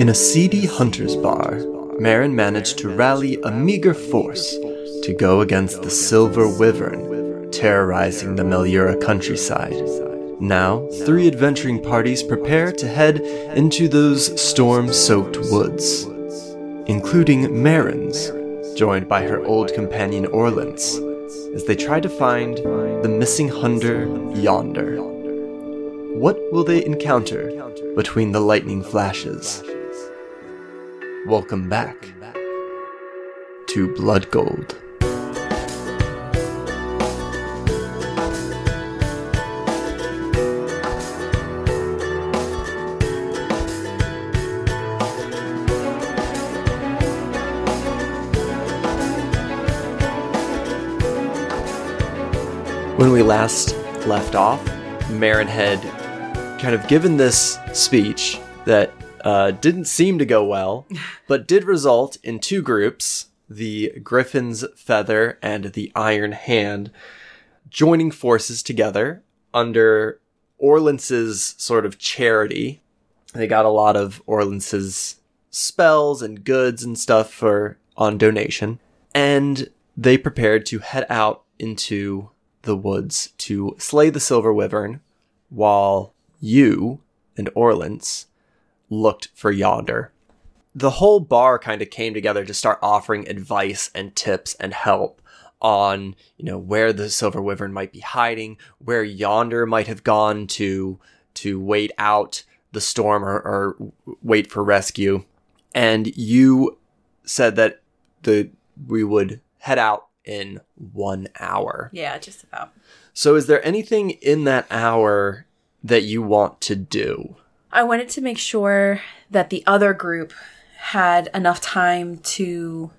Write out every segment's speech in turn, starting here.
In a seedy hunter's bar, Marin managed to rally a meager force to go against the Silver Wyvern, terrorizing the Melura countryside. Now, three adventuring parties prepare to head into those storm soaked woods, including Marin's, joined by her old companion Orlance, as they try to find the missing hunter yonder. What will they encounter between the lightning flashes? Welcome back to Blood Gold. When we last left off, Marin had kind of given this speech that uh, didn't seem to go well, but did result in two groups the Griffin's Feather and the Iron Hand joining forces together under Orlance's sort of charity. They got a lot of Orlance's spells and goods and stuff for on donation, and they prepared to head out into the woods to slay the Silver Wyvern while you and Orlance looked for Yonder. The whole bar kind of came together to start offering advice and tips and help on, you know, where the Silver Wyvern might be hiding, where Yonder might have gone to to wait out the storm or, or wait for rescue. And you said that the we would head out in one hour. Yeah, just about. So, is there anything in that hour that you want to do? I wanted to make sure that the other group had enough time to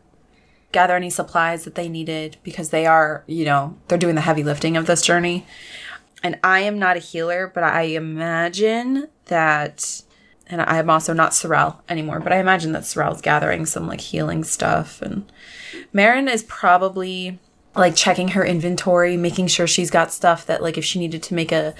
gather any supplies that they needed because they are, you know, they're doing the heavy lifting of this journey. And I am not a healer, but I imagine that, and I'm also not Sorel anymore, but I imagine that Sorel's gathering some like healing stuff. And Marin is probably like checking her inventory, making sure she's got stuff that like if she needed to make a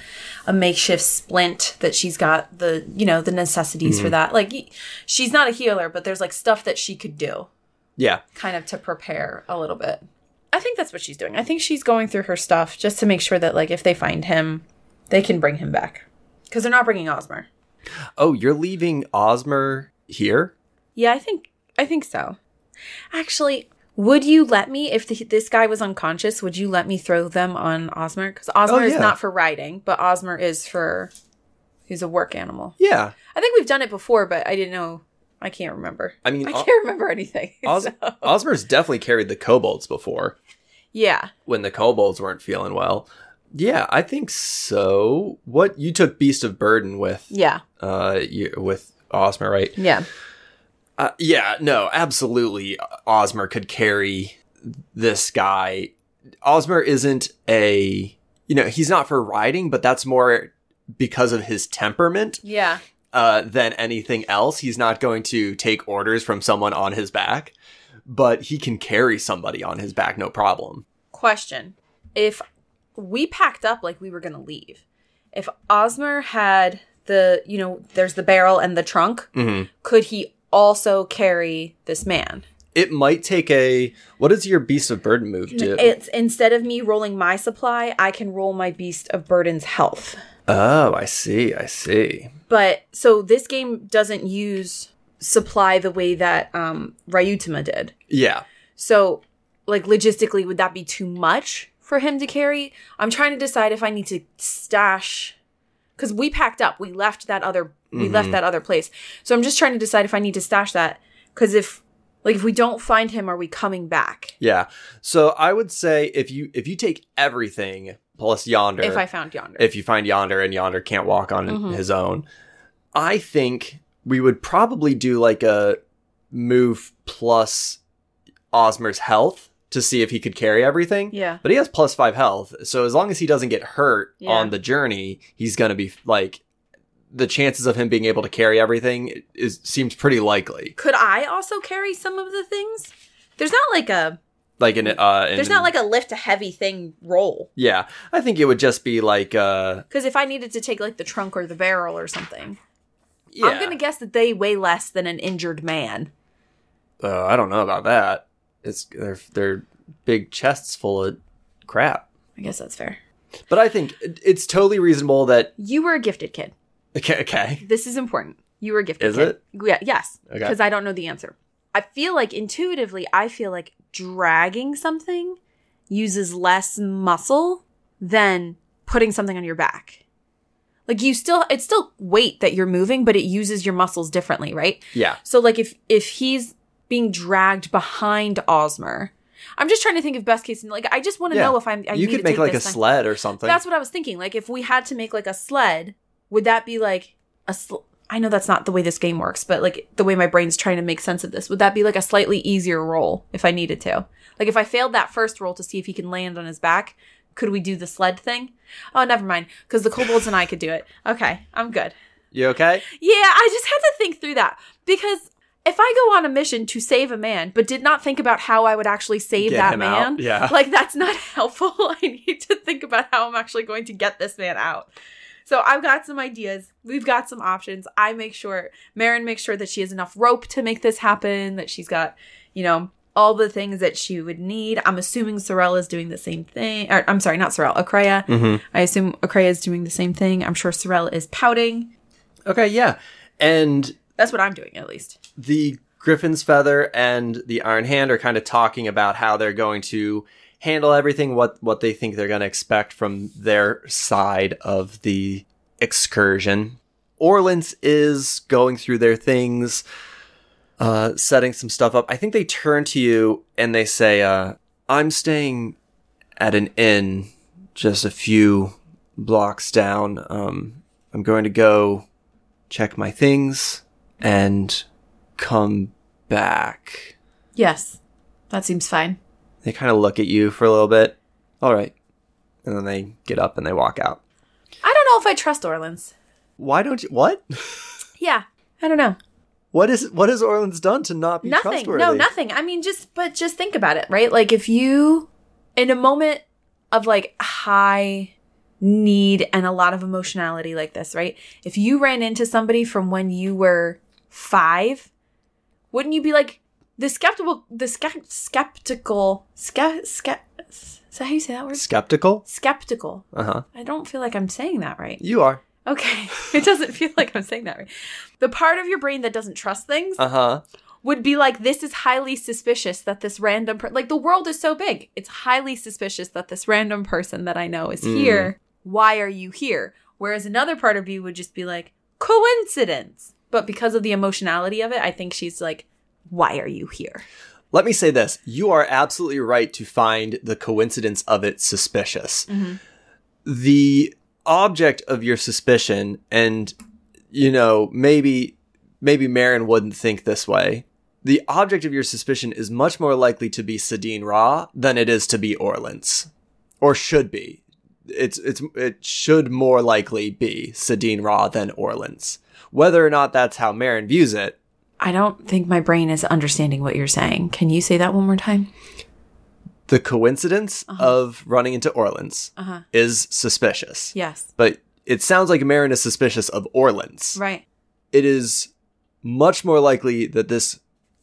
a makeshift splint that she's got the, you know, the necessities for mm-hmm. that. Like she's not a healer, but there's like stuff that she could do Yeah. kind of to prepare a little bit. I think that's what she's doing. I think she's going through her stuff just to make sure that like if they find him, they can bring him back. Cuz they're not bringing Osmer. Oh, you're leaving Osmer here? Yeah, I think I think so. Actually, would you let me if the, this guy was unconscious? Would you let me throw them on Osmer? Because Osmer is yeah. not for riding, but Osmer is for he's a work animal. Yeah. I think we've done it before, but I didn't know. I can't remember. I mean, I can't remember anything. Os- so- Osmer's definitely carried the kobolds before yeah, when the kobolds weren't feeling well. Yeah, I think so. What you took Beast of Burden with yeah, uh you, with Osmer, right? yeah. Uh, yeah, no, absolutely. Osmer could carry this guy. Osmer isn't a, you know, he's not for riding, but that's more because of his temperament Yeah. uh, than anything else. He's not going to take orders from someone on his back, but he can carry somebody on his back, no problem. Question. If we packed up like we were going to leave, if Osmer had the, you know, there's the barrel and the trunk, Mhm. could he also carry this man? It might take a. What does your Beast of Burden move do? It's instead of me rolling my supply, I can roll my beast of burden's health. oh, I see. I see. But so this game doesn't use supply the way that um Ryutama did. Yeah. So, like logistically, would that be too much for him to carry? I'm trying to decide if I need to stash because we packed up. We left that other. We left that other place. So I'm just trying to decide if I need to stash that because if like if we don't find him, are we coming back? Yeah. So I would say if you if you take everything plus yonder, If I found yonder, if you find yonder and yonder can't walk on Mhm. his own, I think we would probably do like a move plus Osmer's health to see if he could carry everything. yeah, But he has plus five health, so as long as he doesn't get hurt Yeah. on the journey, he's gonna be like the chances of him being able to carry everything is seems pretty likely. could I also carry some of the things? There's not like a Like in uh, in, there's not like a lift a heavy thing roll yeah. I think it would just be like uh, because if I needed to take like the trunk or the barrel or something, Yeah. I'm gonna guess that they weigh less than an injured man. Uh, I don't know about that. It's they're they're big chests full of crap. I guess that's fair. But I think it's totally reasonable that You were a gifted kid. Okay, okay. This is important. You were gifted Is kid. it? Yeah, yes. Okay. Because I don't know the answer. I feel like intuitively, I feel like dragging something uses less muscle than putting something on your back. Like you still, it's still weight that you're moving, but it uses your muscles differently, right? Yeah. So like if if he's being dragged behind Osmer, I'm just trying to think of best case. Like I just want to Yeah. know if I'm. I you need to could make take like a thing. sled or something. That's what I was thinking. Like if we had to make like a sled, would that be like a sl- I know that's not the way this game works, but like the way my brain's trying to make sense of this, would that be like a slightly easier roll if I needed to? Like if I failed that first roll to see if he can land on his back, could we do the sled thing? Oh, never mind, because the kobolds and I could do it. Okay, I'm good. you okay? Yeah, I just had to think through that because if I go on a mission to save a man, but did not think about how I would actually save Get that man, out, yeah. like that's not helpful. I need to think about how I'm actually going to get this man out. So I've got some ideas. We've got some options. I make sure Marin makes sure that she has enough rope to make this happen. That she's got, you know, all the things that she would need. I'm assuming Sorel is doing the same thing. Or, I'm sorry, not Sorel. Akreya. Mm-hmm. I assume Akreya is doing the same thing. I'm sure Sorel is pouting. Okay, yeah. And That's what I'm doing, at least. the Griffin's Feather and the Iron Hand are kind of talking about how they're going to handle everything, what what they think they're going to expect from their side of the excursion. Orleans is going through their things, uh, setting some stuff up. I think they turn to you and they say, uh, "I'm staying at an inn just a few blocks down. Um, I'm going to go check my things and come back. Yes, that seems fine. They kind of look at you for a little bit. All right. And then they get up and they walk out. I don't know if I trust Orleans. Why don't you? What? Yeah, I don't know. What is? What has Orleans done to not be nothing. trustworthy? No, nothing. I mean, just but just think about it, right? Like if you, in a moment of like high need and a lot of emotionality like this, right? If you ran into somebody from when you were five, wouldn't you be like the skeptical, the ske- skeptical, ske- ske- is that how you say that word? Skeptical? Skeptical. Uh huh. I don't feel like I'm saying that right. You are. Okay. It doesn't feel like I'm saying that right. The part of your brain that doesn't trust things Uh huh. would be like, this is highly suspicious that this random, per- like the world is so big. It's highly suspicious that this random person that I know is Mm. here. Why are you here? Whereas another part of you would just be like, coincidence. But because of the emotionality of it, I think she's like, why are you here? Let me say this: you are absolutely right to find the coincidence of it suspicious. Mm-hmm. The object of your suspicion, and you know, maybe maybe Marin wouldn't think this way. The object of your suspicion is much more likely to be Sadine Ra than it is to be Orleans, or should be. It's it's it should more likely be Sadine Ra than Orleans. Whether or not that's how Marin views it, I don't think my brain is understanding what you're saying. Can you say that one more time? the coincidence of running into Orleans Uh huh. is suspicious. Yes. But it sounds like Marin is suspicious of Orleans. Right. It is much more likely that this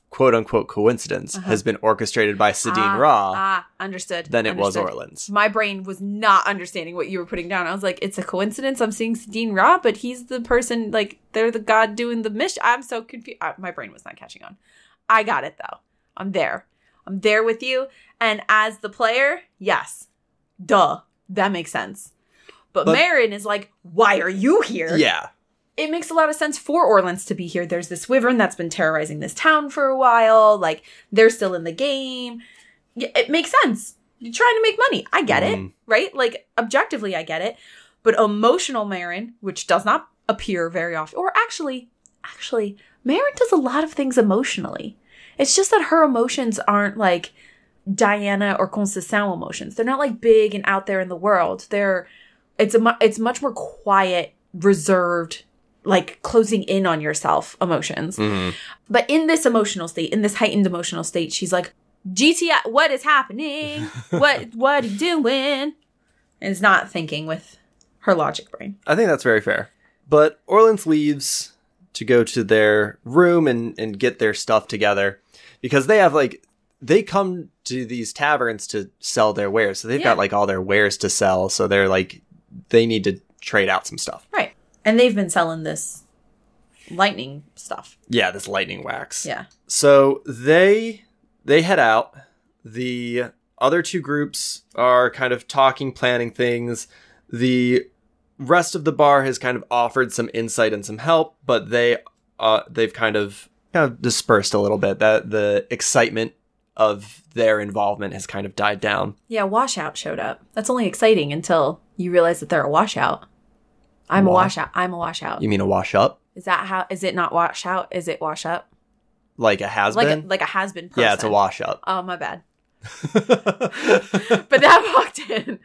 quote unquote coincidence has been orchestrated by Sadine Uh-huh. ah, Ra Ah, understood. than it was Understood. Orleans. My brain was not understanding what you were putting down. I was like, it's a coincidence. I'm seeing Dean Raw, but he's the person, like, they're the god doing the mission. I'm so confused. Uh, my brain was not catching on. I got it, though. I'm there. I'm there with you. And as the player, yes. Duh. That makes sense. But, But- Marin is like, why are you here? Yeah. It makes a lot of sense for Orleans to be here. There's this wyvern that's been terrorizing this town for a while. Like they're still in the game. It makes sense. You're trying to make money. I get it, Mhm. right? Like objectively, I get it. But emotional Marin, which does not appear very often, or actually, actually, Marin does a lot of things emotionally. It's just that her emotions aren't like Diana or Conceição emotions. They're not like big and out there in the world. They're it's a it's much more quiet, reserved, like closing in on yourself emotions. Mhm. But in this emotional state, in this heightened emotional state, she's like, GTI, what is happening? what what are you doing? And is not thinking with her logic brain. I think that's very fair. But Orleans leaves to go to their room and, and get their stuff together because they have like they come to these taverns to sell their wares. So they've Yeah. got like all their wares to sell. So they're like they need to trade out some stuff. Right. And they've been selling this lightning stuff. Yeah, this lightning wax. Yeah. So they they head out. The other two groups are kind of talking, planning things. The rest of the bar has kind of offered some insight and some help, but they uh they've kind of kind of dispersed a little bit. That the excitement of their involvement has kind of died down. Yeah, washout showed up. That's only exciting until you realize that they're a washout. I'm a washout. I'm a washout. You mean a wash up? Is that how? Is it not washout? Is it wash up? Like a has Like been? a, like a has been person. yeah, it's a wash up. Oh my bad. But that walked in.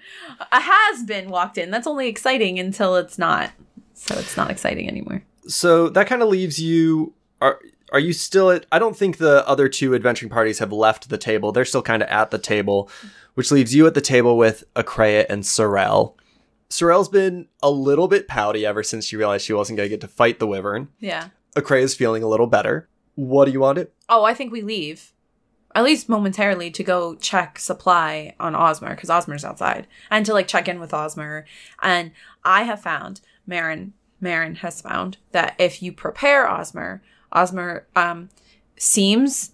A has been walked in. That's only exciting until it's not. So it's not exciting anymore. so that kind of leaves you are are you still at I don't think the other two adventuring parties have left the table. They're still kind of at the table, which leaves you at the table with Akreya and Sorel. Sorel's been a little bit pouty ever since she realized she wasn't going to get to fight the wyvern. Yeah. Akreya's feeling a little better. What do you want to Oh, I think we leave. At least momentarily to go check supply on Osmer because Osmer's outside and to like check in with Osmer. And I have found Marin Marin has found that if you prepare Osmer, Osmer um seems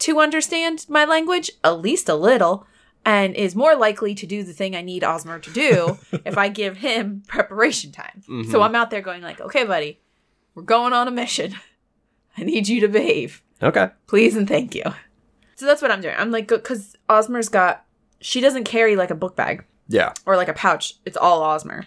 to understand my language at least a little and is more likely to do the thing I need Osmer to do if I give him preparation time. So mm-hmm. I'm out there going like, "Okay, buddy, we're going on a mission. I need you to behave." Okay. please and thank you. So that's what I'm doing. I'm like, because Osmer's got, she doesn't carry like a book bag Yeah. or like a pouch. It's all Osmer.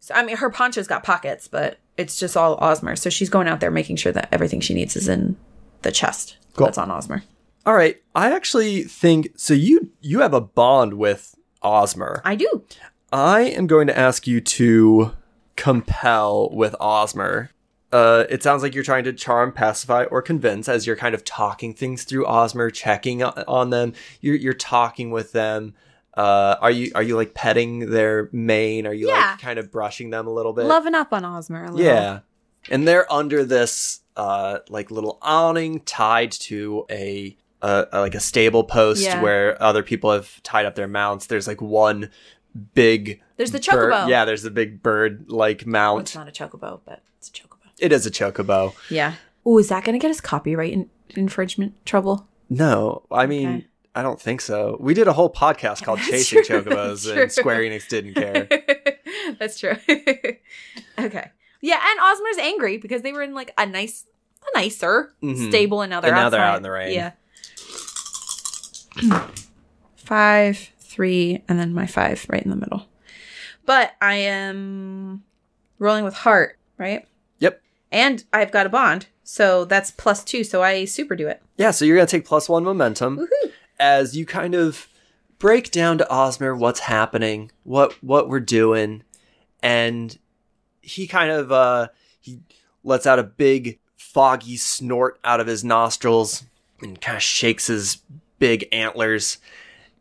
So I mean, her poncho's got pockets, but it's just all Osmer. So she's going out there making sure that everything she needs is in the chest Cool. that's on Osmer. All right. I actually think so you you have a bond with Osmer. I do. I am going to ask you to compel with Osmer. Uh, it sounds like you're trying to charm, pacify, or convince as you're kind of talking things through Osmer, checking on them. You're you're talking with them. Uh, are you are you like petting their mane? Are you Yeah. like kind of brushing them a little bit? Loving up on Osmer a little. Yeah. And they're under this uh like little awning tied to a uh, like a stable post Yeah. where other people have tied up their mounts. There's like one big There's the bird- chocobo. Yeah, there's a big bird like Well, mount. it's not a chocobo, but it's a chocobo. It is a chocobo. Yeah. Oh, is that going to get us copyright in- infringement trouble? No, I mean Okay. I don't think so. We did a whole podcast called That's Chasing true, Chocobos and. Square Enix didn't care. That's true. okay. Yeah, and Osmer's angry because they were in like a nice, a nicer Mhm. stable, and now they're And now they're out in the rain. Yeah. five, three, and then my five right in the middle. But I am rolling with heart, right? Yep. And I've got a bond, so that's plus two. So I super do it. Yeah, so you're gonna take plus one momentum Woohoo! as you kind of break down to Osmer what's happening, what what we're doing, and he kind of uh he lets out a big foggy snort out of his nostrils and kind of shakes his big antlers,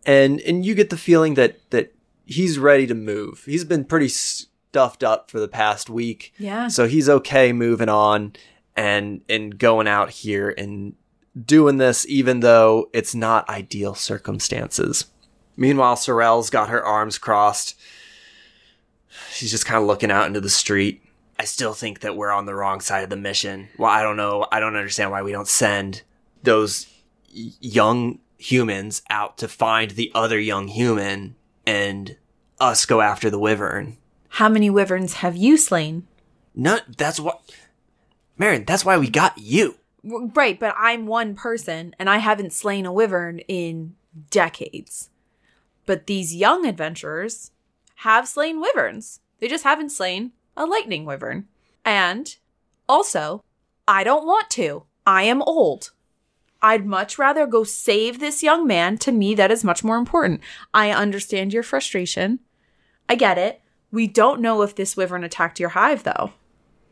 and and you get the feeling that that he's ready to move. He's been pretty stuffed up for the past week. Yeah. So he's okay moving on and and going out here and doing this even though it's not ideal circumstances. Meanwhile, Sorel's got her arms crossed. She's just kind of looking out into the street. I still think that we're on the wrong side of the mission. Well, I don't know. I don't understand why we don't send those young humans out to find the other young human and us go after the wyvern. How many wyverns have you slain? No, that's what. Marin, that's why we got you. Right, but I'm one person and I haven't slain a wyvern in decades. But these young adventurers have slain wyverns. They just haven't slain a lightning wyvern. And also, I don't want to. I am old. I'd much rather go save this young man. To me, that is much more important. I understand your frustration. I get it. We don't know if this wyvern attacked your hive, though.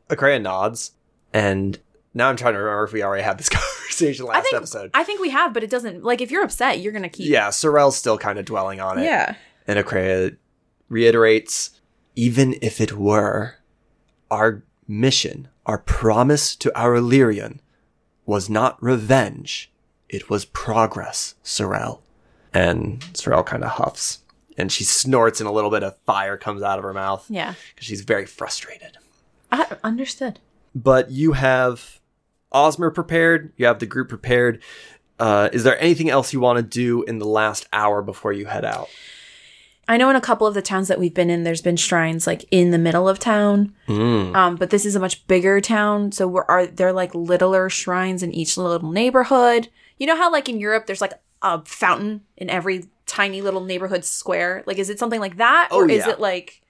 Akreya nods, and now I'm trying to remember if we already had this conversation last I think episode. I think we have, but it doesn't like if you're upset, you're gonna keep. yeah, Sorel's still kind of dwelling on it. Yeah. And Akreya reiterates even if it were, our mission, Our promise to our Lyrian was not revenge, it was progress, Sorel. And Sorel kind of huffs. And she snorts, and a little bit of fire comes out of her mouth Yeah. because she's very frustrated. I understood. But you have Osmer prepared, you have the group prepared. Uh, is there anything else you want to do in the last hour before you head out? I know in a couple of the towns that we've been in, there's been shrines like in the middle of town. Um, but this is a much bigger town, so we're are there like littler shrines in each little neighborhood. You know how like in Europe, there's like a fountain in every tiny little neighborhood square. Like, is it something like that, Oh, or is it like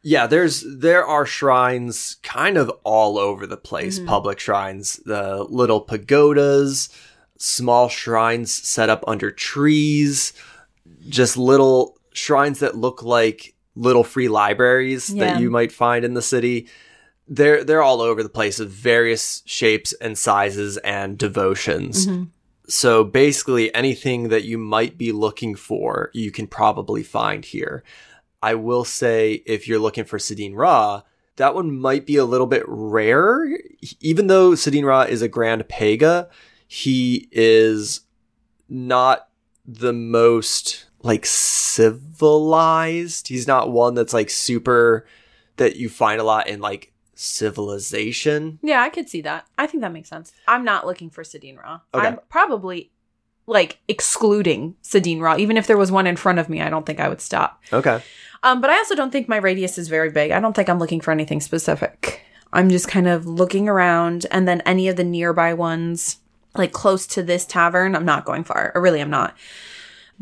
Yeah, there's there are shrines kind of all over the place, public shrines, the little pagodas, small shrines set up under trees, just little shrines that look like little free libraries Yeah. that you might find in the city. They're they're all over the place of various shapes and sizes and devotions. Mm-hmm. So basically anything that you might be looking for, you can probably find here. I will say if you're looking for Sidine Ra, that one might be a little bit rare. Even though Sidine Ra is a grand Pega, he is not the most like civilized. He's not one that's like super that you find a lot in like civilization. Yeah, I could see that. I think that makes sense. I'm not looking for Sidine Ra. Okay. I'm probably like excluding Sidine Ra. Even if there was one in front of me, I don't think I would stop. Okay. Um, but I also don't think my radius is very big. I don't think I'm looking for anything specific. I'm just kind of looking around, and then any of the nearby ones, like close to this tavern, I'm not going far. Or really, I'm not.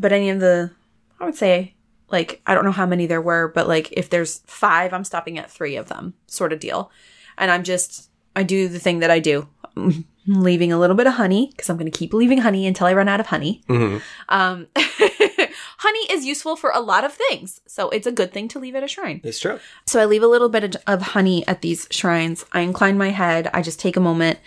But any of the, I would say, like, I don't know how many there were, but like, if there's five, I'm stopping at three of them, sort of deal. And I'm just, I do the thing that I do. I'm leaving a little bit of honey because I'm going to keep leaving honey until I run out of honey. Mhm. Um, honey is useful for a lot of things, so it's a good thing to leave at a shrine. It's true. So I leave a little bit of- of honey at these shrines. I incline my head. I just take a moment.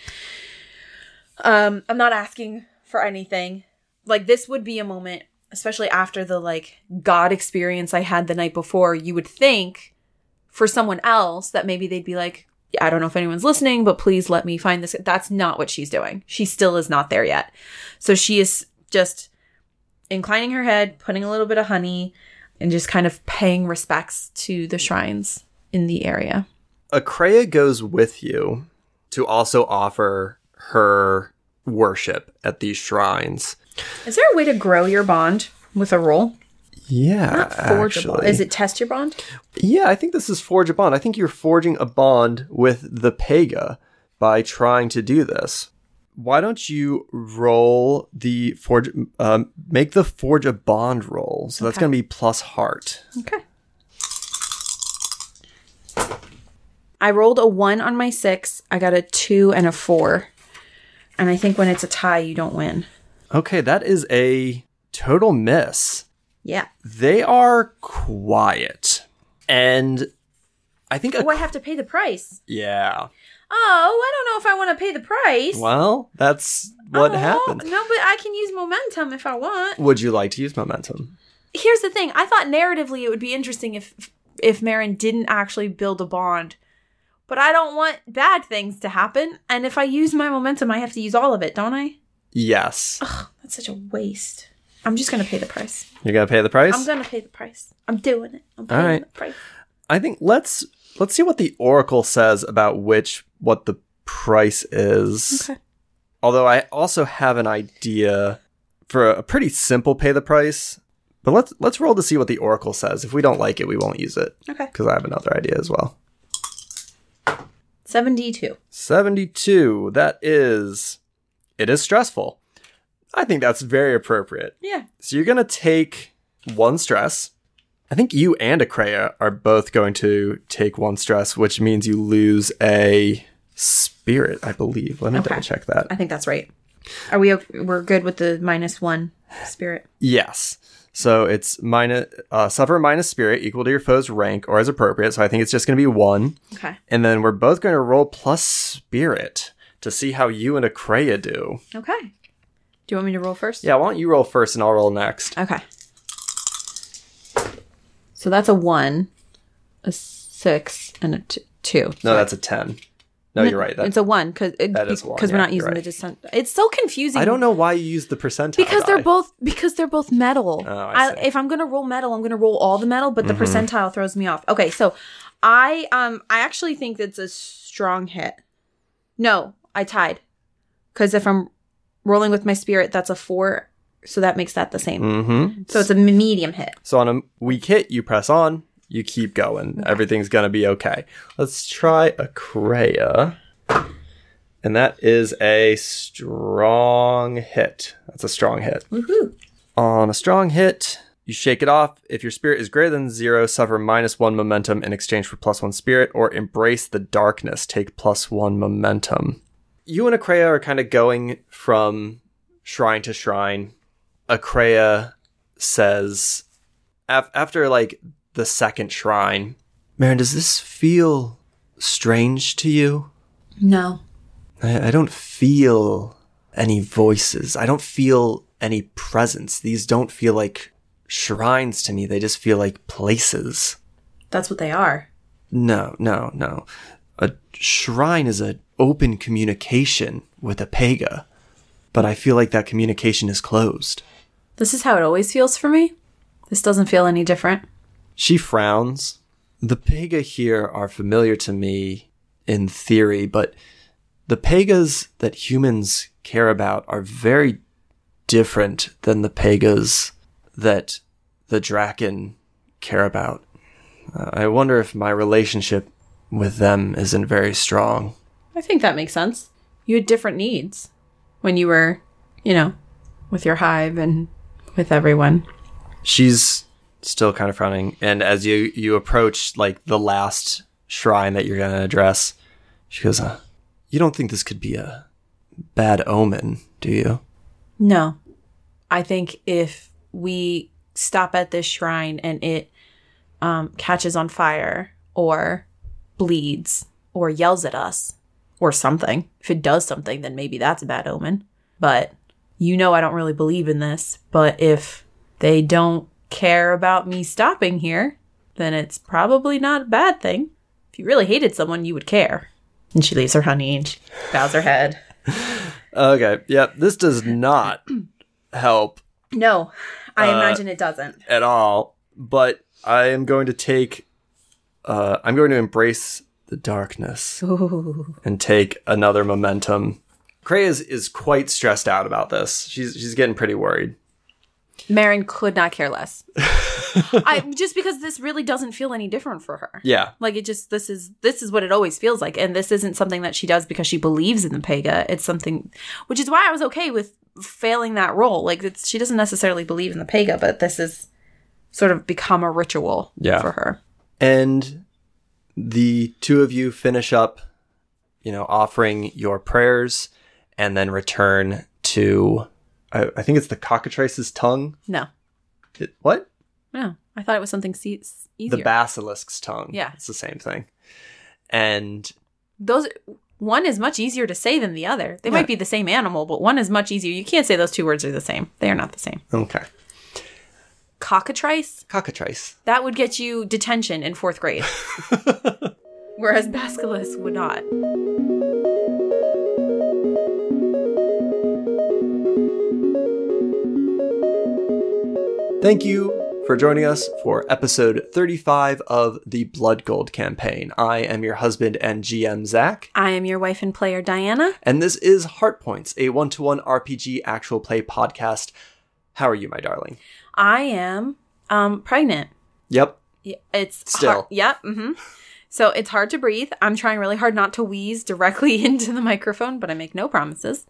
Um, I'm not asking for anything. Like this would be a moment, especially after the like God experience I had the night before. You would think for someone else that maybe they'd be like, I don't know if anyone's listening, but please let me find this. That's not what she's doing. She still is not there yet. So she is just inclining her head, putting a little bit of honey, and just kind of paying respects to the shrines in the area. Akreya goes with you to also offer her worship at these shrines. Is there a way to grow your bond with a roll? Yeah, Not forge a bond. actually. Is it test your bond? Yeah, I think this is forge a bond. I think you're forging a bond with the Pega by trying to do this. Why don't you roll the forge? Um, make the forge a bond roll. So that's going to be plus heart. Okay. I rolled a one on my six. I got a two and a four. And I think when it's a tie, you don't win. Okay, that is a total miss. Yeah. They are quiet, and I think. Oh, I have to pay the price. yeah. Oh, I don't know if I want to pay the price. Well, that's what Oh, happened. No, but I can use momentum if I want. Would you like to use momentum? Here's the thing. I thought narratively it would be interesting if if Marin didn't actually build a bond. But I don't want bad things to happen. And if I use my momentum, I have to use all of it, don't I? Yes. That's such a waste. I'm just gonna pay the price. You're gonna pay the price. I'm gonna pay the price. I'm doing it. I'm paying right. the price. I think let's let's see what the oracle says about which what the price is. Okay. Although I also have an idea for a pretty simple pay the price. But let's let's roll to see what the oracle says. If we don't like it, we won't use it Okay. because I have another idea as well. 72. 72. That is it is stressful. I think that's very appropriate. Yeah. So you're going to take one stress. I think you and Akreya are both going to take one stress, which means you lose a spirit, I believe. Let me Okay. double check that. I think that's right. Are we we're good with the minus one spirit? Yes. So it's minus uh, suffer minus spirit equal to your foe's rank or as appropriate. So I think it's just going to be one. Okay. And then we're both going to roll plus spirit to see how you and Akreya do. Okay. Do you want me to roll first? Yeah, why don't you roll first and I'll roll next? Okay. So that's a one, a six, and a t- two. No, that's a 10. No, you're right. That, it's a one because That is one, because we're not using the right. descent. It's so confusing. I don't know why you use the percentile. because they're both because they're both metal. Oh, I see. if I'm gonna roll metal, I'm gonna roll all the metal, but the Mhm. percentile throws me off. Okay, so I um I actually think that's a strong hit. No, I tied because if I'm rolling with my spirit, that's a four, so that makes that the same. Mm-hmm. So it's a medium hit. So on a weak hit, you press on, you keep going. Everything's gonna be okay. Let's try Akreya. And that is a strong hit. That's a strong hit. Woohoo! On a strong hit, you shake it off. If your spirit is greater than zero, suffer minus one momentum in exchange for plus one spirit, or embrace the darkness, take plus one momentum. You and Akreya are kind of going from shrine to shrine. Akreya says, af- after like the second shrine, Marin, does this feel strange to you? No, I, I don't feel any voices. I don't feel any presence. These don't feel like shrines to me. They just feel like places. that's what they are. No, no, no. A shrine is an open communication with a pega, but I feel like that communication is closed. This is how it always feels for me. This doesn't feel any different. She frowns. The Pega here are familiar to me in theory, but the Pegas that humans care about are very different than the Pegas that the Draken care about. Uh, I wonder if my relationship with them isn't very strong. I think that makes sense. You had different needs when you were, you know, with your hive and with everyone. She's still kind of frowning, and as you you approach like the last shrine that you're gonna address, she goes, uh, "You don't think this could be a bad omen, do you?" No. I think if we stop at this shrine and it um, catches on fire or bleeds or yells at us or something, if it does something, then maybe that's a bad omen. But you know, I don't really believe in this. But if they don't care about me stopping here, then it's probably not a bad thing. If you really hated someone, you would care. And she leaves her honey and she bows her head. Okay, yeah, this does not help No, I Uh, imagine it doesn't. at all. But I am going to take, uh, I'm going to embrace the darkness Ooh. and take another momentum. Cray is, is quite stressed out about this. She's she's getting pretty worried. Marin could not care less. I just because this really doesn't feel any different for her. Yeah, Like it just this is this is what it always feels like, and this isn't something that she does because she believes in the Pega. It's something, which is why I was okay with failing that role. Like it's, she doesn't necessarily believe in the Pega, but this is sort of become a ritual Yeah. for her. and the two of you finish up, you know, offering your prayers, and then return to. I, I think it's the cockatrice's tongue. No, It, what? no, I thought it was something se- easier. The basilisk's tongue. Yeah. it's the same thing. And those one is much easier to say than the other. They Yeah. might be the same animal, but one is much easier. You can't say those two words are the same. They are not the same. okay, Cockatrice cockatrice. that would get you detention in fourth grade, whereas Basilisk would not. Thank you for joining us for episode 35 of the Blood Gold campaign. I am your husband and GM, Zach, I am your wife and player Diana. and this is Heart Points, a one to one RPG actual play podcast. How are you, my darling? I am um pregnant. Yep. It's Still. hard- Yep. hmm So it's hard to breathe. I'm trying really hard not to wheeze directly into the microphone, but I make no promises.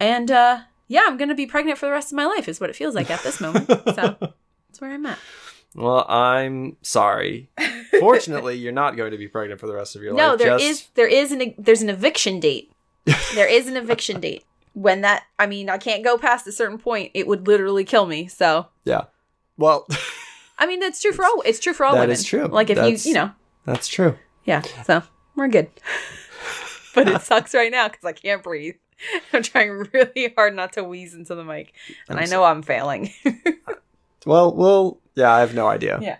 And uh yeah, I'm gonna be pregnant for the rest of my life, is what it feels like at this moment. So that's where I'm at. Well, I'm sorry. Fortunately, you're not going to be pregnant for the rest of your No, life. there just- is there is an there's an eviction date. there is an eviction date. When that I mean, I can't go past a certain point. It would literally kill me. So Yeah. Well, I mean, that's true for all. It's true for all That women. is true. Like if That's- you, you know, that's true. yeah. So we're good. but it sucks right now because I can't breathe. I'm trying really hard not to wheeze into the mic, and I'm I know I'm failing. Well, well, yeah, I have no idea. yeah.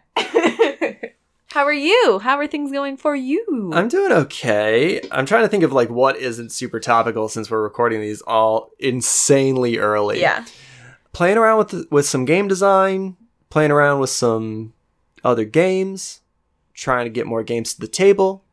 How are you? How are things going for you? I'm doing okay. I'm trying to think of like what isn't super topical since we're recording these all insanely early. yeah. Playing around with with some game design, playing around with some other games, trying to get more games to the table.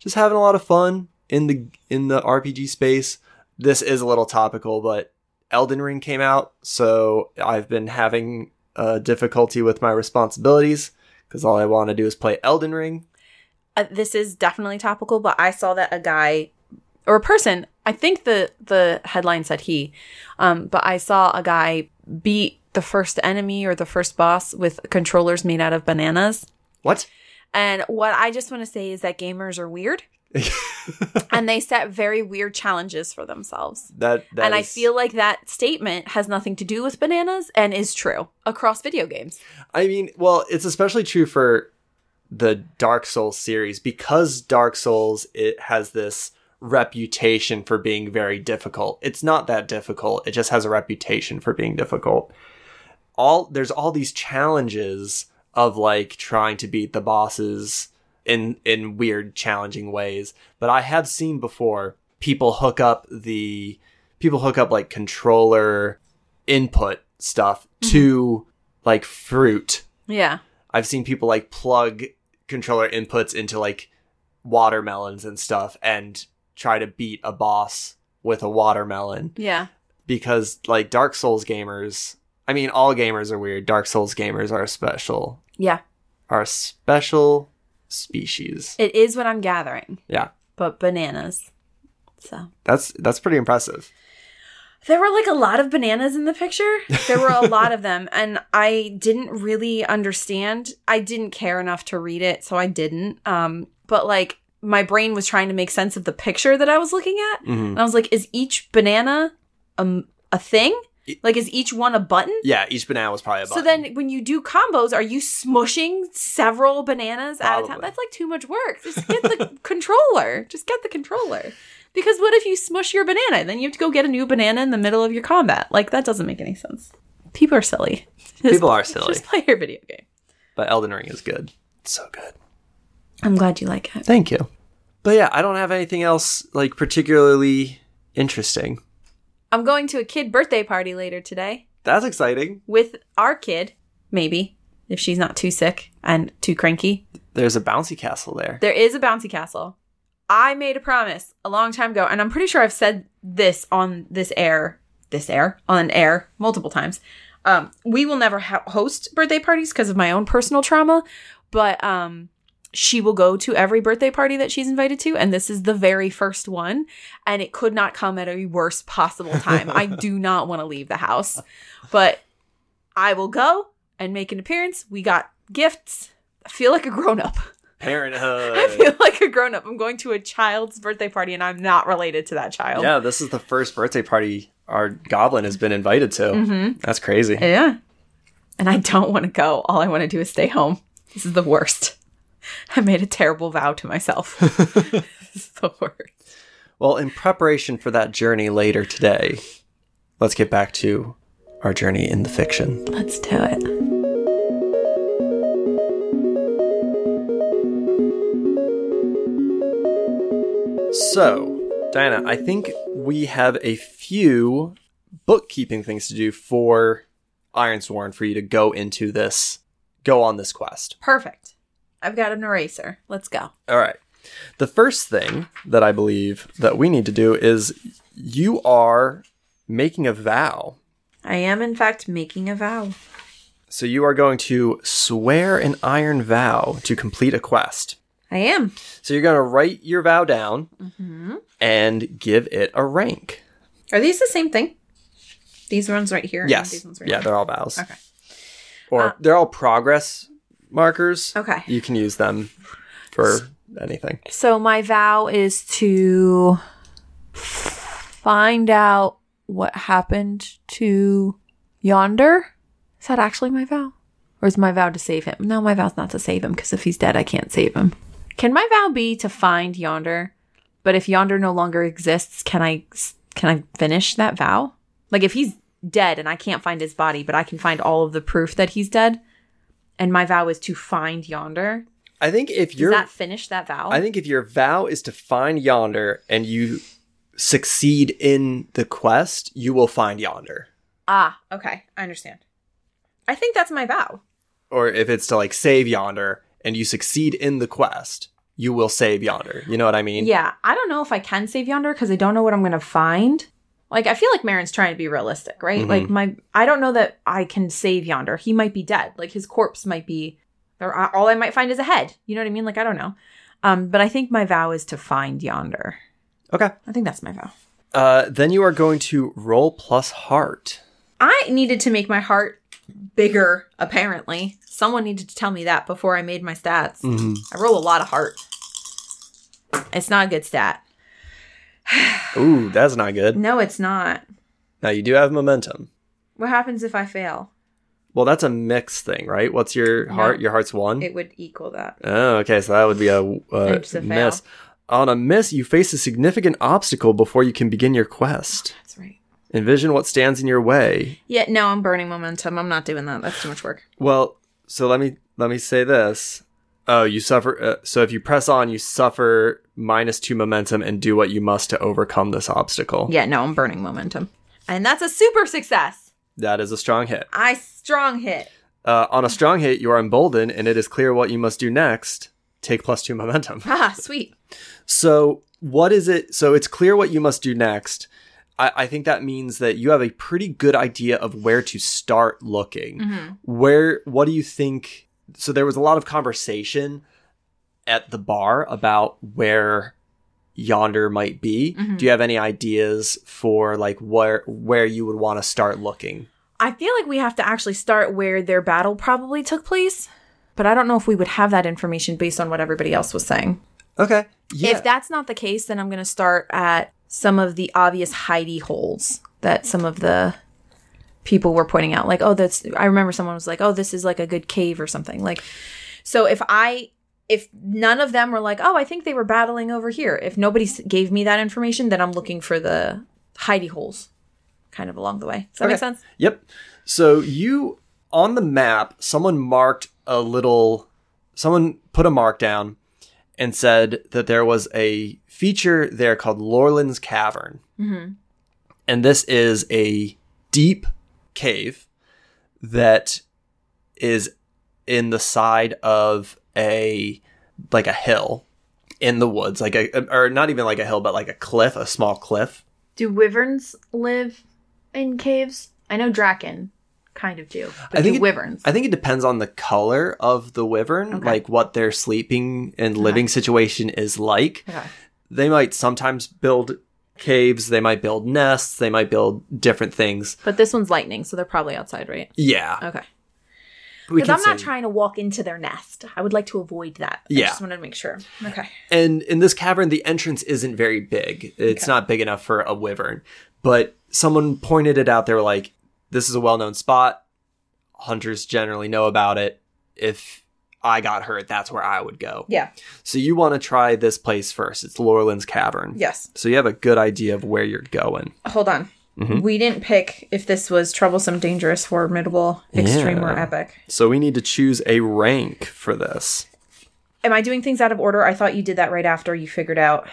Just having a lot of fun in the in the RPG space. This is a little topical, but Elden Ring came out, so I've been having uh, difficulty with my responsibilities because all I want to do is play Elden Ring. uh, this is definitely topical, but I saw that a guy or a person, I think the the headline said he, um, but I saw a guy beat the first enemy or the first boss with controllers made out of bananas. What? And what I just want to say is that gamers are weird and they set very weird challenges for themselves. That, that and I feel like that statement has nothing to do with bananas and is true across video games. I mean, well, it's especially true for the Dark Souls series because Dark Souls it has this reputation for being very difficult. It's not that difficult. It just has a reputation for being difficult. All there's all these challenges of like trying to beat the bosses in in weird challenging ways, but I have seen before people hook up the people hook up like controller input stuff mm-hmm. to like fruit Yeah. I've seen people like plug controller inputs into like watermelons and stuff and try to beat a boss with a watermelon Yeah. because like Dark Souls gamers, I mean all gamers are weird. Dark Souls gamers are special Yeah. are special species. It is what I'm gathering, Yeah. but bananas. So. That's that's pretty impressive. There were like a lot of bananas in the picture. There were a lot of them, and I didn't really understand. I didn't care enough to read it, so I didn't. Um, but like my brain was trying to make sense of the picture that I was looking at, Mhm. and I was like, "Is each banana um a thing? Like, is each one a button?" Yeah, each banana was probably a button. So then, when you do combos, are you smushing several bananas at a time? That's like too much work. Just get the controller. Just get the controller. Because what if you smush your banana? Then you have to go get a new banana in the middle of your combat. Like that doesn't make any sense. People are silly. Just- People are silly. Just play your video game. but Elden Ring is good. So good. I'm glad you like it. Thank you. But yeah, I don't have anything else like particularly interesting. I'm going to a kid birthday party later today That's exciting. with our kid. Maybe if she's not too sick and too cranky. There's a bouncy castle there. There is a bouncy castle. I made a promise a long time ago, and I'm pretty sure I've said this on this air, this air, on air multiple times. Um, we will never ha- host birthday parties because of my own personal trauma, but um, she will go to every birthday party that she's invited to, and this is the very first one, and it could not come at a worse possible time. I do not want to leave the house, but I will go and make an appearance. We got gifts. I feel like a grown up. Parenthood. I feel like a grown up. I'm going to a child's birthday party and I'm not related to that child. yeah, this is the first birthday party our goblin has been invited to. Mm-hmm. That's crazy. Yeah. And I don't want to go. All I want to do is stay home. This is the worst. I made a terrible vow to myself. the worst. Well, in preparation for that journey later today, let's get back to our journey in the fiction. Let's do it. So, Diana, I think we have a few bookkeeping things to do for Ironsworn for you to go into this, go on this quest. Perfect. I've got an eraser. Let's go. All right. The first thing that I believe that we need to do is you are making a vow. I am, in fact, making a vow. So you are going to swear an iron vow to complete a quest. I am. So you're going to write your vow down mm-hmm. and give it a rank. Are these the same thing? These ones right here? and Yes. These ones right Yeah, here? they're all vows. Okay. Or they're all progress markers. Okay. You can use them for anything. So my vow is to find out what happened to Yonder. Is that actually my vow? Or is my vow to save him? No, my vow's not to save him because if he's dead, I can't save him. Can my vow be to find Yonder? But if Yonder no longer exists, can I can I finish that vow? Like if he's dead and I can't find his body, but I can find all of the proof that he's dead, and my vow is to find Yonder. I think if you're that finish that vow? I think if your vow is to find yonder and you succeed in the quest, you will find yonder. ah, okay. I understand. I think that's my vow. Or if it's to like save yonder and you succeed in the quest, you will save yonder. You know what I mean? Yeah, I don't know if I can save yonder because I don't know what I'm gonna find. Like, I feel like Marin's trying to be realistic, right? Mhm. Like, my I don't know that I can save yonder. He might be dead. Like, his corpse might be. Or all I might find is a head. You know what I mean? Like, I don't know. Um, but I think my vow is to find yonder. Okay. I think that's my vow. Uh, then you are going to roll plus heart. I needed to make my heart bigger. Apparently, someone needed to tell me that before I made my stats. Mhm. I roll a lot of heart. It's not a good stat. Ooh, that's not good. No, it's not. Now you do have momentum. What happens if I fail? Well, that's a mixed thing, right? What's your heart? No. Your heart's one. It would equal that. Oh, okay. So that would be a, uh a miss. On a miss, you face a significant obstacle before you can begin your quest. That's right. Envision what stands in your way. Yeah, no, I'm burning momentum. I'm not doing that. That's too much work. Well, so let me let me say this. Oh, you suffer. Uh, so if you press on, you suffer minus two momentum and do what you must to overcome this obstacle. Yeah, no, I'm burning momentum. And that's a super success. That is a strong hit. I strong hit. Uh, on a strong hit, you are emboldened, and it is clear what you must do next. Take plus two momentum. Ah, sweet. So, what is it? So, it's clear what you must do next. I, I think that means that you have a pretty good idea of where to start looking. Where, what do you think? So, there was a lot of conversation at the bar about where yonder might be. Mm-hmm. Do you have any ideas for like where where you would want to start looking? I feel like we have to actually start where their battle probably took place, but I don't know if we would have that information based on what everybody else was saying. Okay. Yeah. If that's not the case, then I'm going to start at some of the obvious hidey holes that some of the people were pointing out. Like, oh, that's, I remember someone was like, oh, this is like a good cave or something. Like, so if I, if none of them were like, oh, I think they were battling over here, if nobody gave me that information, then I'm looking for the hidey holes kind of along the way. Does that make sense? Yep. So you on the map, someone marked a little someone put a mark down and said that there was a feature there called Lorland's Cavern. Mm-hmm. And this is a deep cave that is in the side of a like a hill in the woods, like a or not even like a hill, but like a cliff, a small cliff. Do wyverns live in caves? I know Draken kind of do, but I think do it- wyverns? I think it depends on the color of the wyvern, Okay. like what their sleeping and living situation is like. okay. They might sometimes build caves, they might build nests, they might build different things. But this one's lightning, so they're probably outside, right? Yeah. Okay. Because I'm not say- trying to walk into their nest. I would like to avoid that. Yeah. I just wanted to make sure. Okay. And in this cavern, the entrance isn't very big. It's Okay. not big enough for a wyvern. But someone pointed it out. They were like, this is a well known spot. Hunters generally know about it. If I got hurt, that's where I would go. Yeah. So you want to try this place first. It's Laurelyn's Cavern. Yes. So you have a good idea of where you're going. Hold on. Mhm. We didn't pick if this was troublesome, dangerous, formidable, extreme, or epic. So we need to choose a rank for this. Am I doing things out of order? I thought you did that right after you figured out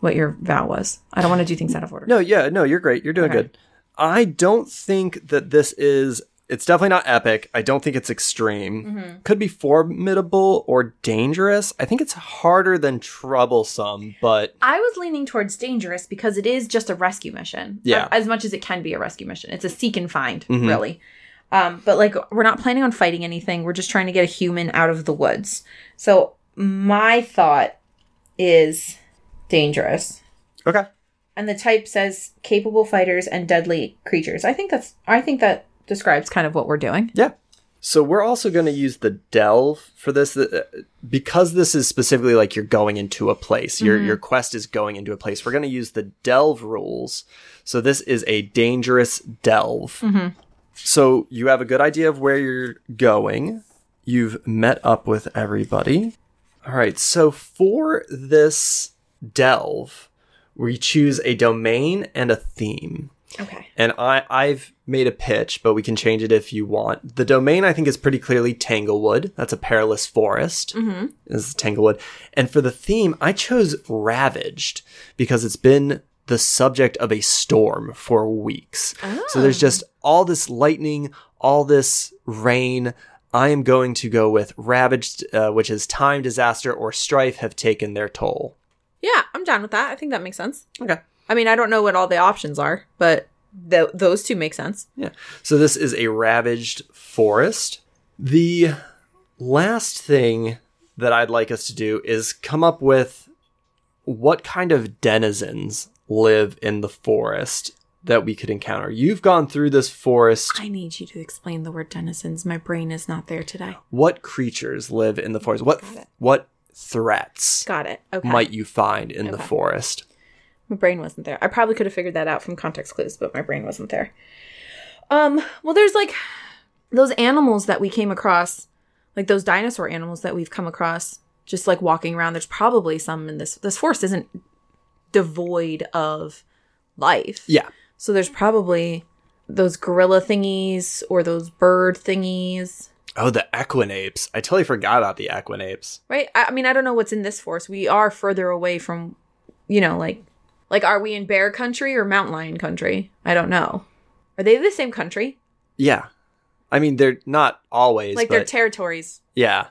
what your vow was. I don't want to do things out of order. No, yeah, no, you're great. You're doing Okay. good. I don't think that this is. It's definitely not epic. I don't think it's extreme. Mm-hmm. Could be formidable or dangerous. I think it's harder than troublesome, but I was leaning towards dangerous because it is just a rescue mission. Yeah. As much as it can be a rescue mission. It's a seek and find, Mhm. really. Um, but like we're not planning on fighting anything. We're just trying to get a human out of the woods. So my thought is dangerous. okay. And the type says capable fighters and deadly creatures. I think that's I think that describes kind of what we're doing. Yeah. So we're also going to use the delve for this because this is specifically like you're going into a place. Your mm-hmm. your quest is going into a place. We're going to use the delve rules. So this is a dangerous delve. Mm-hmm. So you have a good idea of where you're going. You've met up with everybody. All right. So for this delve, we choose a domain and a theme. Okay. And I, I've made a pitch, but we can change it if you want. The domain I think is pretty clearly Tanglewood. That's a perilous forest. Mm-hmm. This is Tanglewood. And for the theme, I chose Ravaged because it's been the subject of a storm for weeks. So there's just all this lightning, all this rain. I am going to go with Ravaged, uh, which is time, disaster, or strife have taken their toll. Yeah, I'm down with that. I think that makes sense. Okay. I mean, I don't know what all the options are, but th- those two make sense. Yeah. So this is a ravaged forest. The last thing that I'd like us to do is come up with what kind of denizens live in the forest that we could encounter. You've gone through this forest. I need you to explain the word denizens. My brain is not there today. What creatures live in the forest? What what threats Got it. Okay. might you find in the forest? My brain wasn't there. I probably could have figured that out from context clues, but my brain wasn't there. Um, well, there's like those animals that we came across, like those dinosaur animals that we've come across, just like walking around. There's probably some in this. This forest isn't devoid of life. Yeah. So there's probably those gorilla thingies or those bird thingies. Oh, the equinapes. I totally forgot about the equinapes. Right? I, I mean, I don't know what's in this forest. We are further away from, you know, like, like, are we in bear country or mountain lion country? I don't know. Are they the same country? Yeah. I mean, they're not always, Like their territories. yeah.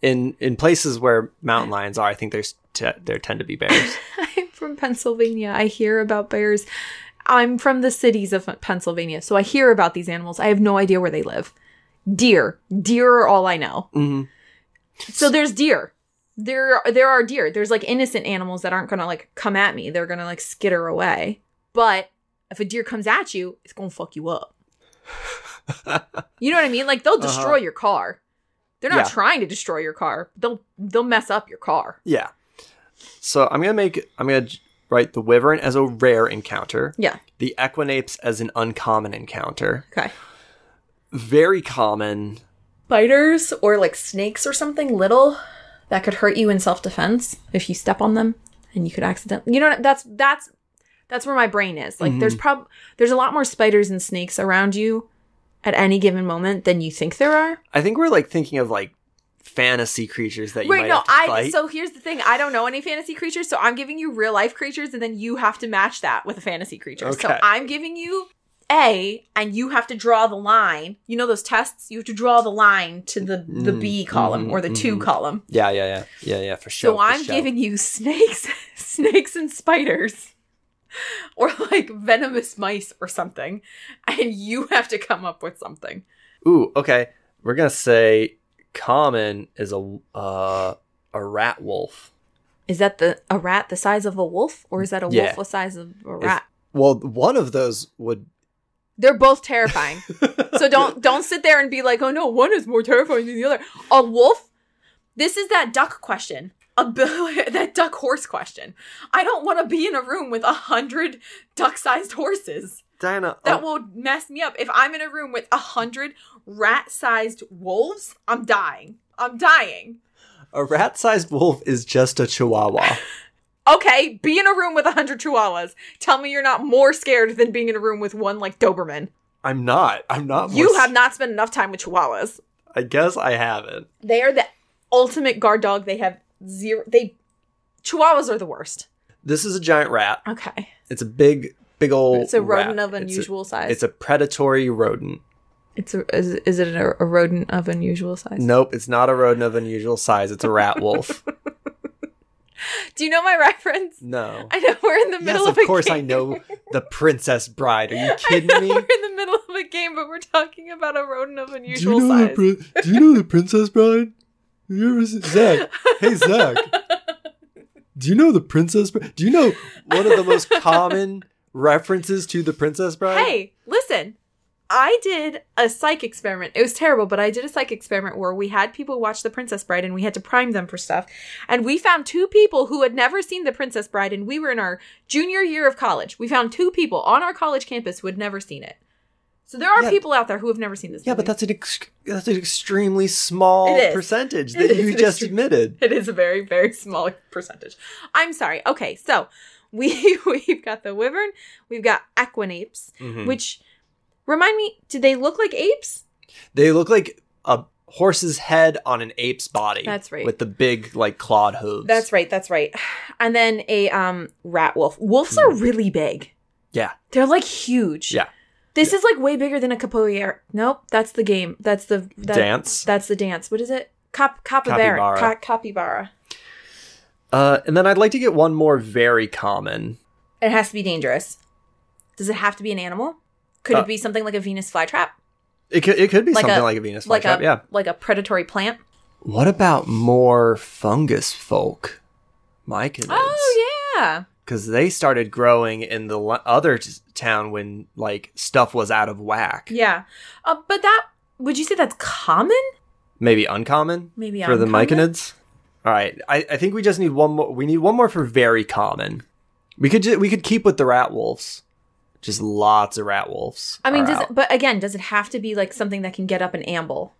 In in places where mountain lions are, I think there's t- there tend to be bears. I'm from Pennsylvania. I hear about bears. I'm from the cities of Pennsylvania, so I hear about these animals. I have no idea where they live. Deer, deer are all I know. hmm So there's deer. There, there are deer. There's like innocent animals that aren't gonna like come at me. They're gonna like skitter away. But if a deer comes at you, it's gonna fuck you up. you know what I mean? Like they'll destroy your car. They're not Uh-huh. Yeah. trying to destroy your car. They'll they'll mess up your car. Yeah. So I'm gonna make I'm gonna write the wyvern as a rare encounter, Yeah. the equinapes as an uncommon encounter, Okay. very common. Spiders or like snakes or something little that could hurt you in self defense if you step on them and you could accidentally. You know that's that's that's where my brain is. Like there's mm-hmm. prob there's a lot more spiders and snakes around you at any given moment than you think there are. I think we're like thinking of like fantasy creatures that you Right, might no, have to I fight. so here's the thing. I don't know any fantasy creatures, so I'm giving you real life creatures and then you have to match that with a fantasy creature. Okay. So I'm giving you A and you have to draw the line. You know those tests? You have to draw the line to the the Mm, B column mhm, or the 2 mhm. column. yeah, yeah, yeah, yeah, yeah, for sure. So for I'm sure. giving you snakes, snakes and spiders. Or like venomous mice or something. And you have to come up with something. Ooh, okay. We're gonna say common is a uh, a rat wolf. Is that the a rat the size of a wolf? Or is that a Yeah. wolf the size of a rat? Well, one of those would. They're both terrifying. so don't don't sit there and be like, oh no, one is more terrifying than the other. A wolf. This is that duck question. A that duck horse question. I don't want to be in a room with a hundred duck-sized horses. Diana, That a, will mess me up. If I'm in a room with a hundred rat-sized wolves, I'm dying. I'm dying. a rat-sized wolf is just a chihuahua. Okay, be in a room with a hundred chihuahuas. Tell me you're not more scared than being in a room with one like Doberman. I'm not. I'm not. You have not spent enough time with chihuahuas. I guess I haven't. They are the ultimate guard dog. They have zero. They chihuahuas are the worst. This is a giant rat. Okay, It's a big, big old. it's a rodent rat. of It's a- unusual size. It's a predatory rodent. It's a is, is it a, a rodent of unusual size? Nope, it's not a rodent of unusual size. It's a rat wolf. Do you know my reference? No. I know we're in the middle Yes, of of course game. I know the Princess Bride. Are you I kidding know me? we're in the middle of a game, but we're talking about a rodent of Do unusual you know size. the pri- Do you know the Princess Bride? Have you ever seen Zach? Hey Zach. Do you know the Princess Bride? Do you know one of the most common references to the Princess Bride? Hey, listen. I did a psych experiment. It was terrible, but I did a psych experiment where we had people watch The Princess Bride and we had to prime them for stuff. And we found two people who had never seen The Princess Bride, and we were in our junior year of college. We found two people on our college campus who had never seen it. So there are Yeah. people out there who have never seen this. Yeah, but that's an ex- that's an extremely small percentage that you just extreme- admitted. It is a very, very small percentage. I'm sorry. Okay, so we we've got the wyvern, we've got equinapes, Mhm. which remind me, did they look like apes? They look like a horse's head on an ape's body. That's right. With the big like clawed hooves. That's right, that's right. And then a um rat wolf. Wolves are really big. Yeah. They're like huge. Yeah. This is like way bigger than a capoeira. Nope, that's the game. That's the that, Dance. That's the dance. What is it? Cap capybara. Capybara. Ca- capybara. Uh, and then I'd like to get one more very common. It has to be dangerous. Does it have to be an animal? Could Uh, it be something like a Venus flytrap? It could it could be Like something a- like a Venus Like flytrap. a Yeah. like a predatory plant? What about more fungus folk? Myconids. Oh yeah. because they started growing in the l- other t- town when like stuff was out of whack. Yeah. Uh, but that would you say that's common? Maybe uncommon Maybe for the myconids. All right, I, I think we just need one more. We need one more for very common. We could ju- we could keep with the rat wolves. Just lots of rat wolves. I mean, does it, but again, does it have to be like something that can get up and amble?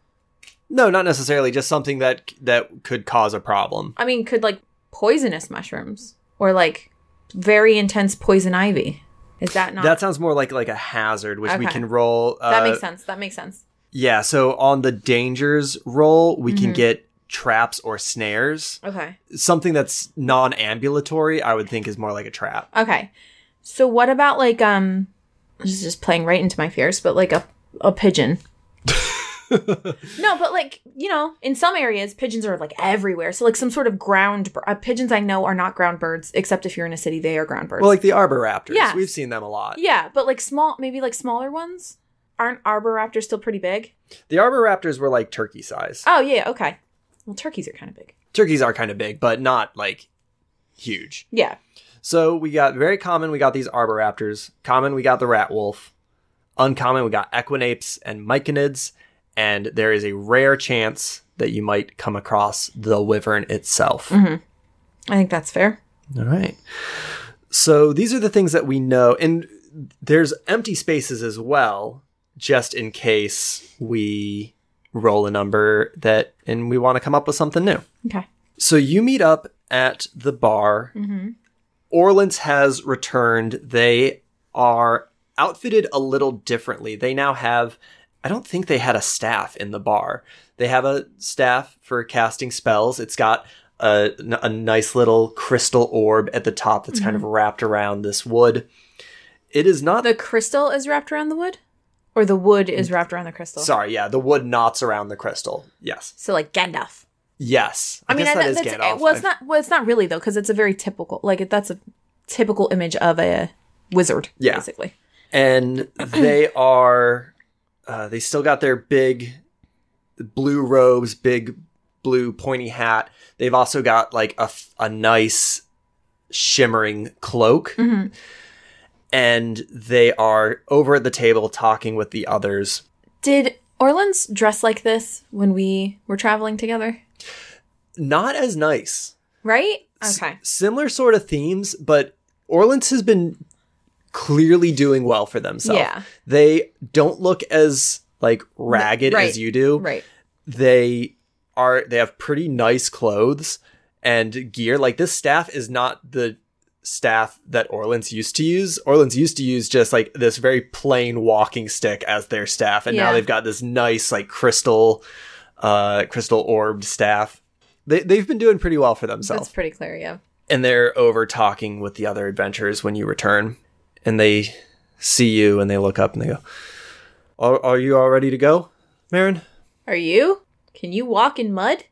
no, not necessarily. Just something that that could cause a problem. I mean, could like poisonous mushrooms or like very intense poison ivy? Is that not? That sounds more like like a hazard, which we can roll. Uh, that makes sense. That makes sense. Yeah, so on the dangers roll, we Mm-hmm. can get traps or snares. Okay. Something that's non-ambulatory, I would think, is more like a trap. Okay. So what about like um this is just playing right into my fears, but like a a pigeon. no, but like, you know, in some areas pigeons are like everywhere. So like some sort of ground uh, pigeons I know are not ground birds except if you're in a city they are ground birds. Well, like the arbor raptors, Yes. we've seen them a lot. yeah, but like small maybe like smaller ones? Aren't arbor raptors still pretty big? The arbor raptors were like turkey size. Oh, yeah, okay. Well, turkeys are kind of big. Turkeys are kind of big, but not like huge. Yeah. So we got very common, we got these Arboraptors. Common, we got the rat wolf. Uncommon, we got equinapes and myconids. And there is a rare chance that you might come across the wyvern itself. Mm-hmm. I think that's fair. All right. So these are the things that we know. And there's empty spaces as well, just in case we roll a number that and we want to come up with something new. Okay. So you meet up at the bar. Mm-hmm. Orleans has returned. They are outfitted a little differently. They now have, I don't think they had a staff in the bar. They have a staff for casting spells. It's got a, a nice little crystal orb at the top that's kind of mm-hmm. wrapped around this wood. It is not The crystal is wrapped around the wood? Or the wood is wrapped around the crystal? Sorry, yeah, the wood knots around the crystal. Yes. So like Gandalf. Yes. I mean, guess I, that is Gandalf. well, it's not. Well, it's not really though, because it's a very typical. Like it- that's a typical image of a wizard. Yeah. basically. and they are uh, they still got their big blue robes big blue pointy hat they've also got like a a nice shimmering cloak Mhm. and they are over at the table talking with the others Did Orleans dress like this when we were traveling together? Not as nice Right. S- Okay. similar sort of themes but orleans has been clearly doing well for themselves Yeah. they don't look as like ragged Right. as you do Right. they are they have pretty nice clothes and gear like this staff is not the staff that Orleans used to use. Orleans used to use just like this very plain walking stick as their staff and now they've got this nice like crystal uh crystal orbed staff. They they've been doing pretty well for themselves. That's pretty clear. Yeah. and they're over talking with the other adventurers when you return and they see you and they look up and they go are, are you all ready to go Marin? Are you? Can you walk in mud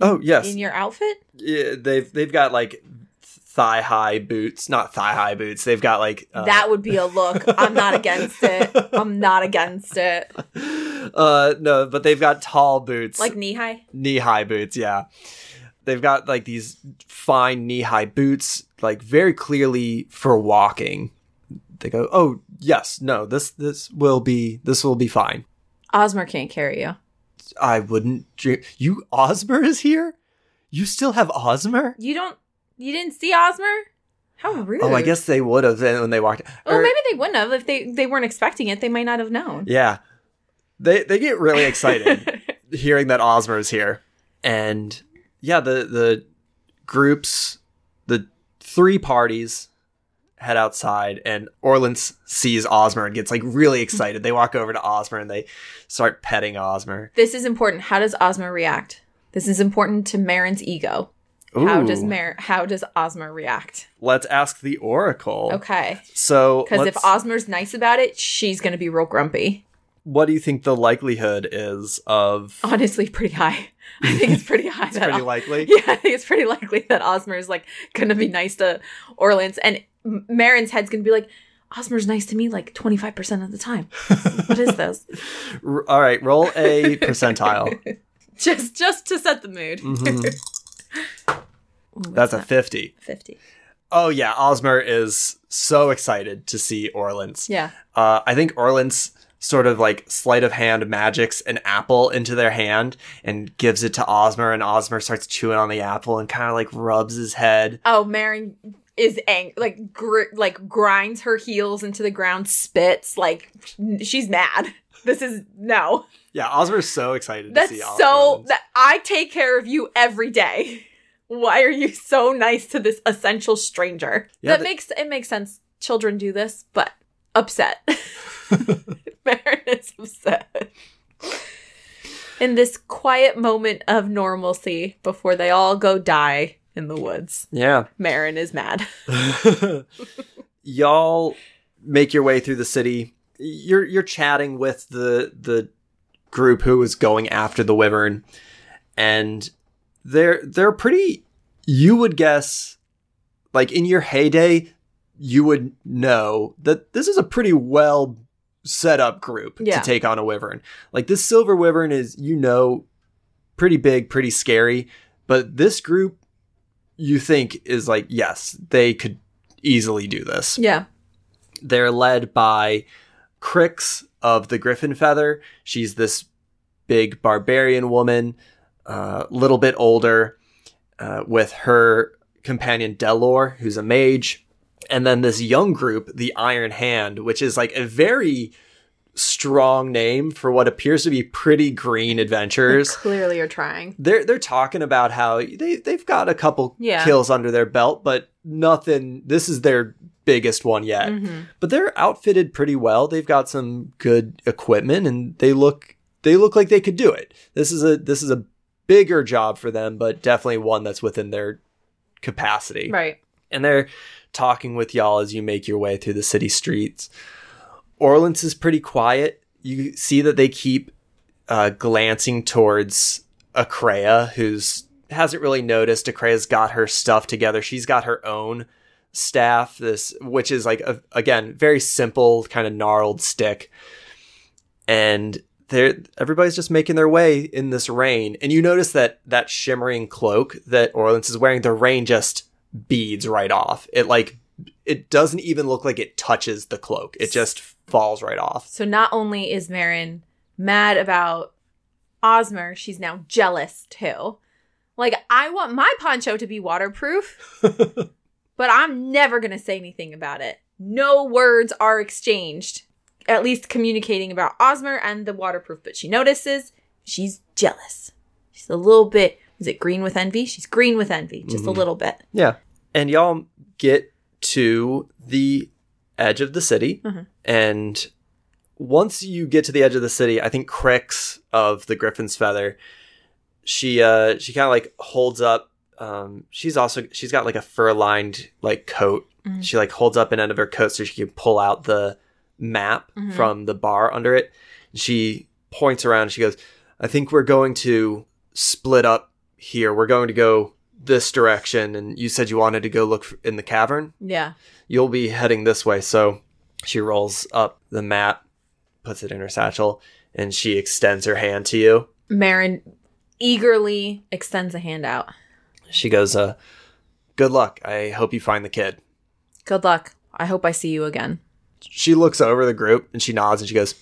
Oh yes, in your outfit? yeah, they've they've got like thigh high boots, not thigh high boots. They've got like uh, that would be a look. I'm not against it. I'm not against it. uh no, but they've got tall boots, Like knee high. knee high boots. Yeah, they've got like these fine knee high boots, like very clearly for walking. They go, oh yes, no, this this will be this will be fine. Osmer can't carry you. I wouldn't dream. You Osmer is here. You still have Osmer? You don't. You didn't see Osmer? How rude. Oh, I guess they would have when they walked. Well, or- maybe they wouldn't have if they they weren't expecting it. They might not have known. Yeah. They they get really excited hearing that Osmer is here. And yeah, the the groups, the three parties head outside, and Orlance sees Osmer and gets like really excited. they walk over to Osmer and they start petting Osmer. This is important. How does Osmer react? This is important to Marin's ego. How does Ooh. Mar- how does Osmer react? Let's ask the Oracle. Okay. So, Because if Osmer's nice about it, she's gonna be real grumpy. what do you think the likelihood is of? Honestly, pretty high. I think it's pretty high. It's pretty Os- likely. Yeah, I think it's pretty likely that Osmer is like gonna be nice to Orlance, and Marin's head's gonna be like, Osmer's nice to me like twenty five percent of the time. what is this? All right, roll a percentile. Just just to set the mood. Mhm. Ooh, That's a that? fifty. fifty. Oh yeah, Osmer is so excited to see Orlance. Yeah. Uh, I think Orlance sort of like sleight of hand magics an apple into their hand and gives it to Osmer, and Osmer starts chewing on the apple and kind of like rubs his head. Oh, Marin is ang like gr- like grinds her heels into the ground, spits like she's mad. This is no. Yeah, Osmer's so excited That's to see so Orlance. that I take care of you every day. Why are you so nice to this essential stranger? Yeah, that the- makes it makes sense. Children do this, but upset. Marin is upset. In this quiet moment of normalcy before they all go die in the woods, yeah. Marin is mad. Y'all make your way through the city. You're you're chatting with the the group who was going after the wyvern, and they're they're pretty. You would guess, like in your heyday, you would know that this is a pretty well set up group Yeah. to take on a wyvern. Like this silver wyvern is, you know, pretty big, pretty scary, but this group you think is like, yes, they could easily do this. Yeah. They're led by Crix of the Griffin Feather. She's this big barbarian woman, a uh, little bit older, uh, with her companion Delor, who's a mage. And then this young group, the Iron Hand, which is like a very strong name for what appears to be pretty green adventures Clearly are trying. they're they're talking about how they they've got a couple Yeah. kills under their belt, but nothing. This is their biggest one yet. Mhm. But they're outfitted pretty well. They've got some good equipment, and they look they look like they could do it. This is a this is a bigger job for them, but definitely one that's within their capacity. Right. And they're talking with y'all as you make your way through the city streets. Orleans is pretty quiet. You see that they keep uh, glancing towards Akreya, who's hasn't really noticed. Akreya's got her stuff together. She's got her own staff, this which is like a, again very simple kind of gnarled stick, and they're everybody's just making their way in this rain. And you notice that that shimmering cloak that Orleans is wearing, the rain just beads right off. It like it doesn't even look like it touches the cloak. It just falls right off. So not only is Marin mad about Osmer, she's now jealous too. Like, I want my poncho to be waterproof, but I'm never going to say anything about it. No words are exchanged, at least communicating about Osmer and the waterproof. But she notices she's jealous. She's a little bit, is it green with envy? She's green with envy, just a Mhm. little bit. Yeah. And y'all get to the edge of the city. Mhm. And once you get to the edge of the city, I think Crix of the Griffin's Feather, she uh she kind of like holds up um she's also she's got like a fur lined like coat. Mhm. She like holds up an end of her coat so she can pull out the map Mhm. from the bar under it. She points around and she goes, I think we're going to split up here. We're going to go this direction. And you said you wanted to go look in the cavern. Yeah. You'll be heading this way. So she rolls up the map, puts it in her satchel, and she extends her hand to you. Marin eagerly extends a hand out. She goes, uh, Good luck. I hope you find the kid. Good luck. I hope I see you again. She looks over the group and she nods and she goes,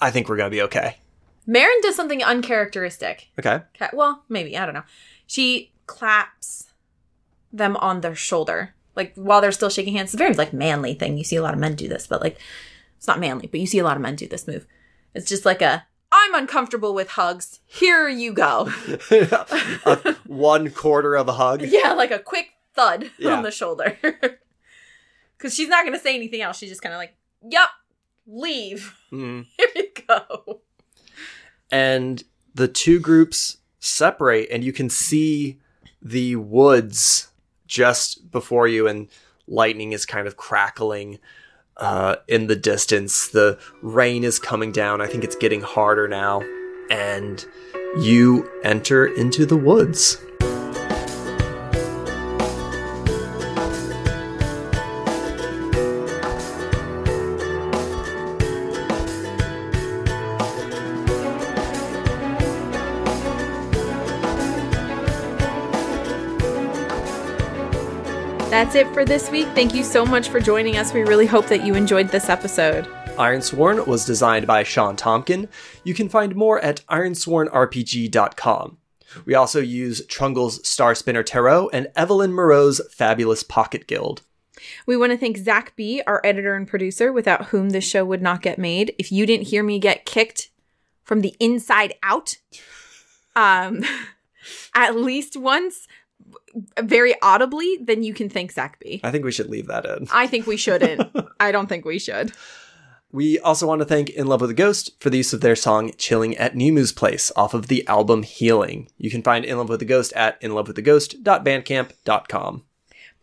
I think we're going to be okay. Marin does something uncharacteristic. Okay. Okay, well, maybe I don't know. She claps them on their shoulder, like while they're still shaking hands. It's a very like manly thing. You see a lot of men do this, but like it's not manly. But you see a lot of men do this move. It's just like a I'm uncomfortable with hugs. Here you go. A one quarter of a hug. yeah, like a quick thud Yeah. on the shoulder. Because she's not going to say anything else. She's just kind of like, "Yep, leave. Mhm. Here you go." and the two groups separate and you can see the woods just before you and lightning is kind of crackling uh, in the distance. The rain is coming down. I think it's getting harder now. And you enter into the woods for this week. Thank you so much for joining us. We really hope that you enjoyed this episode. Ironsworn was designed by Shawn Tomkin. You can find more at ironswornrpg.com. We also use Trungle's Star Spinner Tarot and Evelyn Moreau's Fabulous Pocket Guild. We want to thank Zach B., our editor and producer, without whom this show would not get made. If you didn't hear me get kicked from the inside out, um, at least once, very audibly, then you can thank Zach B. I think we should leave that in. I think we shouldn't. I don't think we should. We also want to thank In Love with a Ghost for the use of their song Chilling at Nemu's Place off of the album Healing. You can find In Love with a Ghost at inlovewithaghost.bandcamp.com.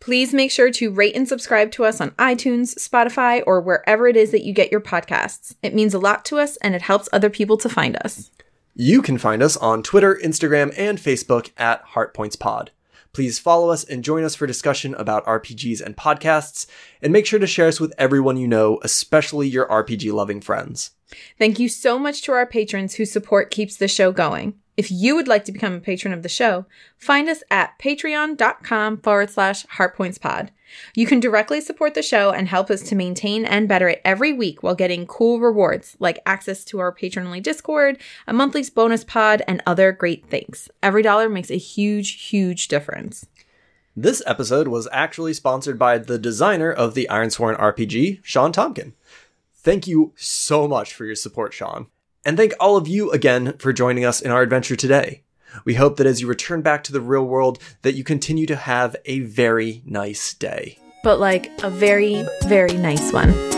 Please make sure to rate and subscribe to us on iTunes, Spotify, or wherever it is that you get your podcasts. It means a lot to us and it helps other people to find us. You can find us on Twitter, Instagram, and Facebook at HeartPointsPod. Please follow us and join us for discussion about RPGs and podcasts, and make sure to share us with everyone you know, especially your RPG loving friends. Thank you so much to our patrons whose support keeps the show going. If you would like to become a patron of the show, find us at patreon.com forward slash heartpointspod. You can directly support the show and help us to maintain and better it every week while getting cool rewards like access to our patron only Discord, a monthly bonus pod, and other great things. Every dollar makes a huge, huge difference. This episode was actually sponsored by the designer of the Ironsworn RPG, Shawn Tomkin. Thank you so much for your support, Shawn. And thank all of you again for joining us in our adventure today. We hope that as you return back to the real world that you continue to have a very nice day. But like a very, very nice one.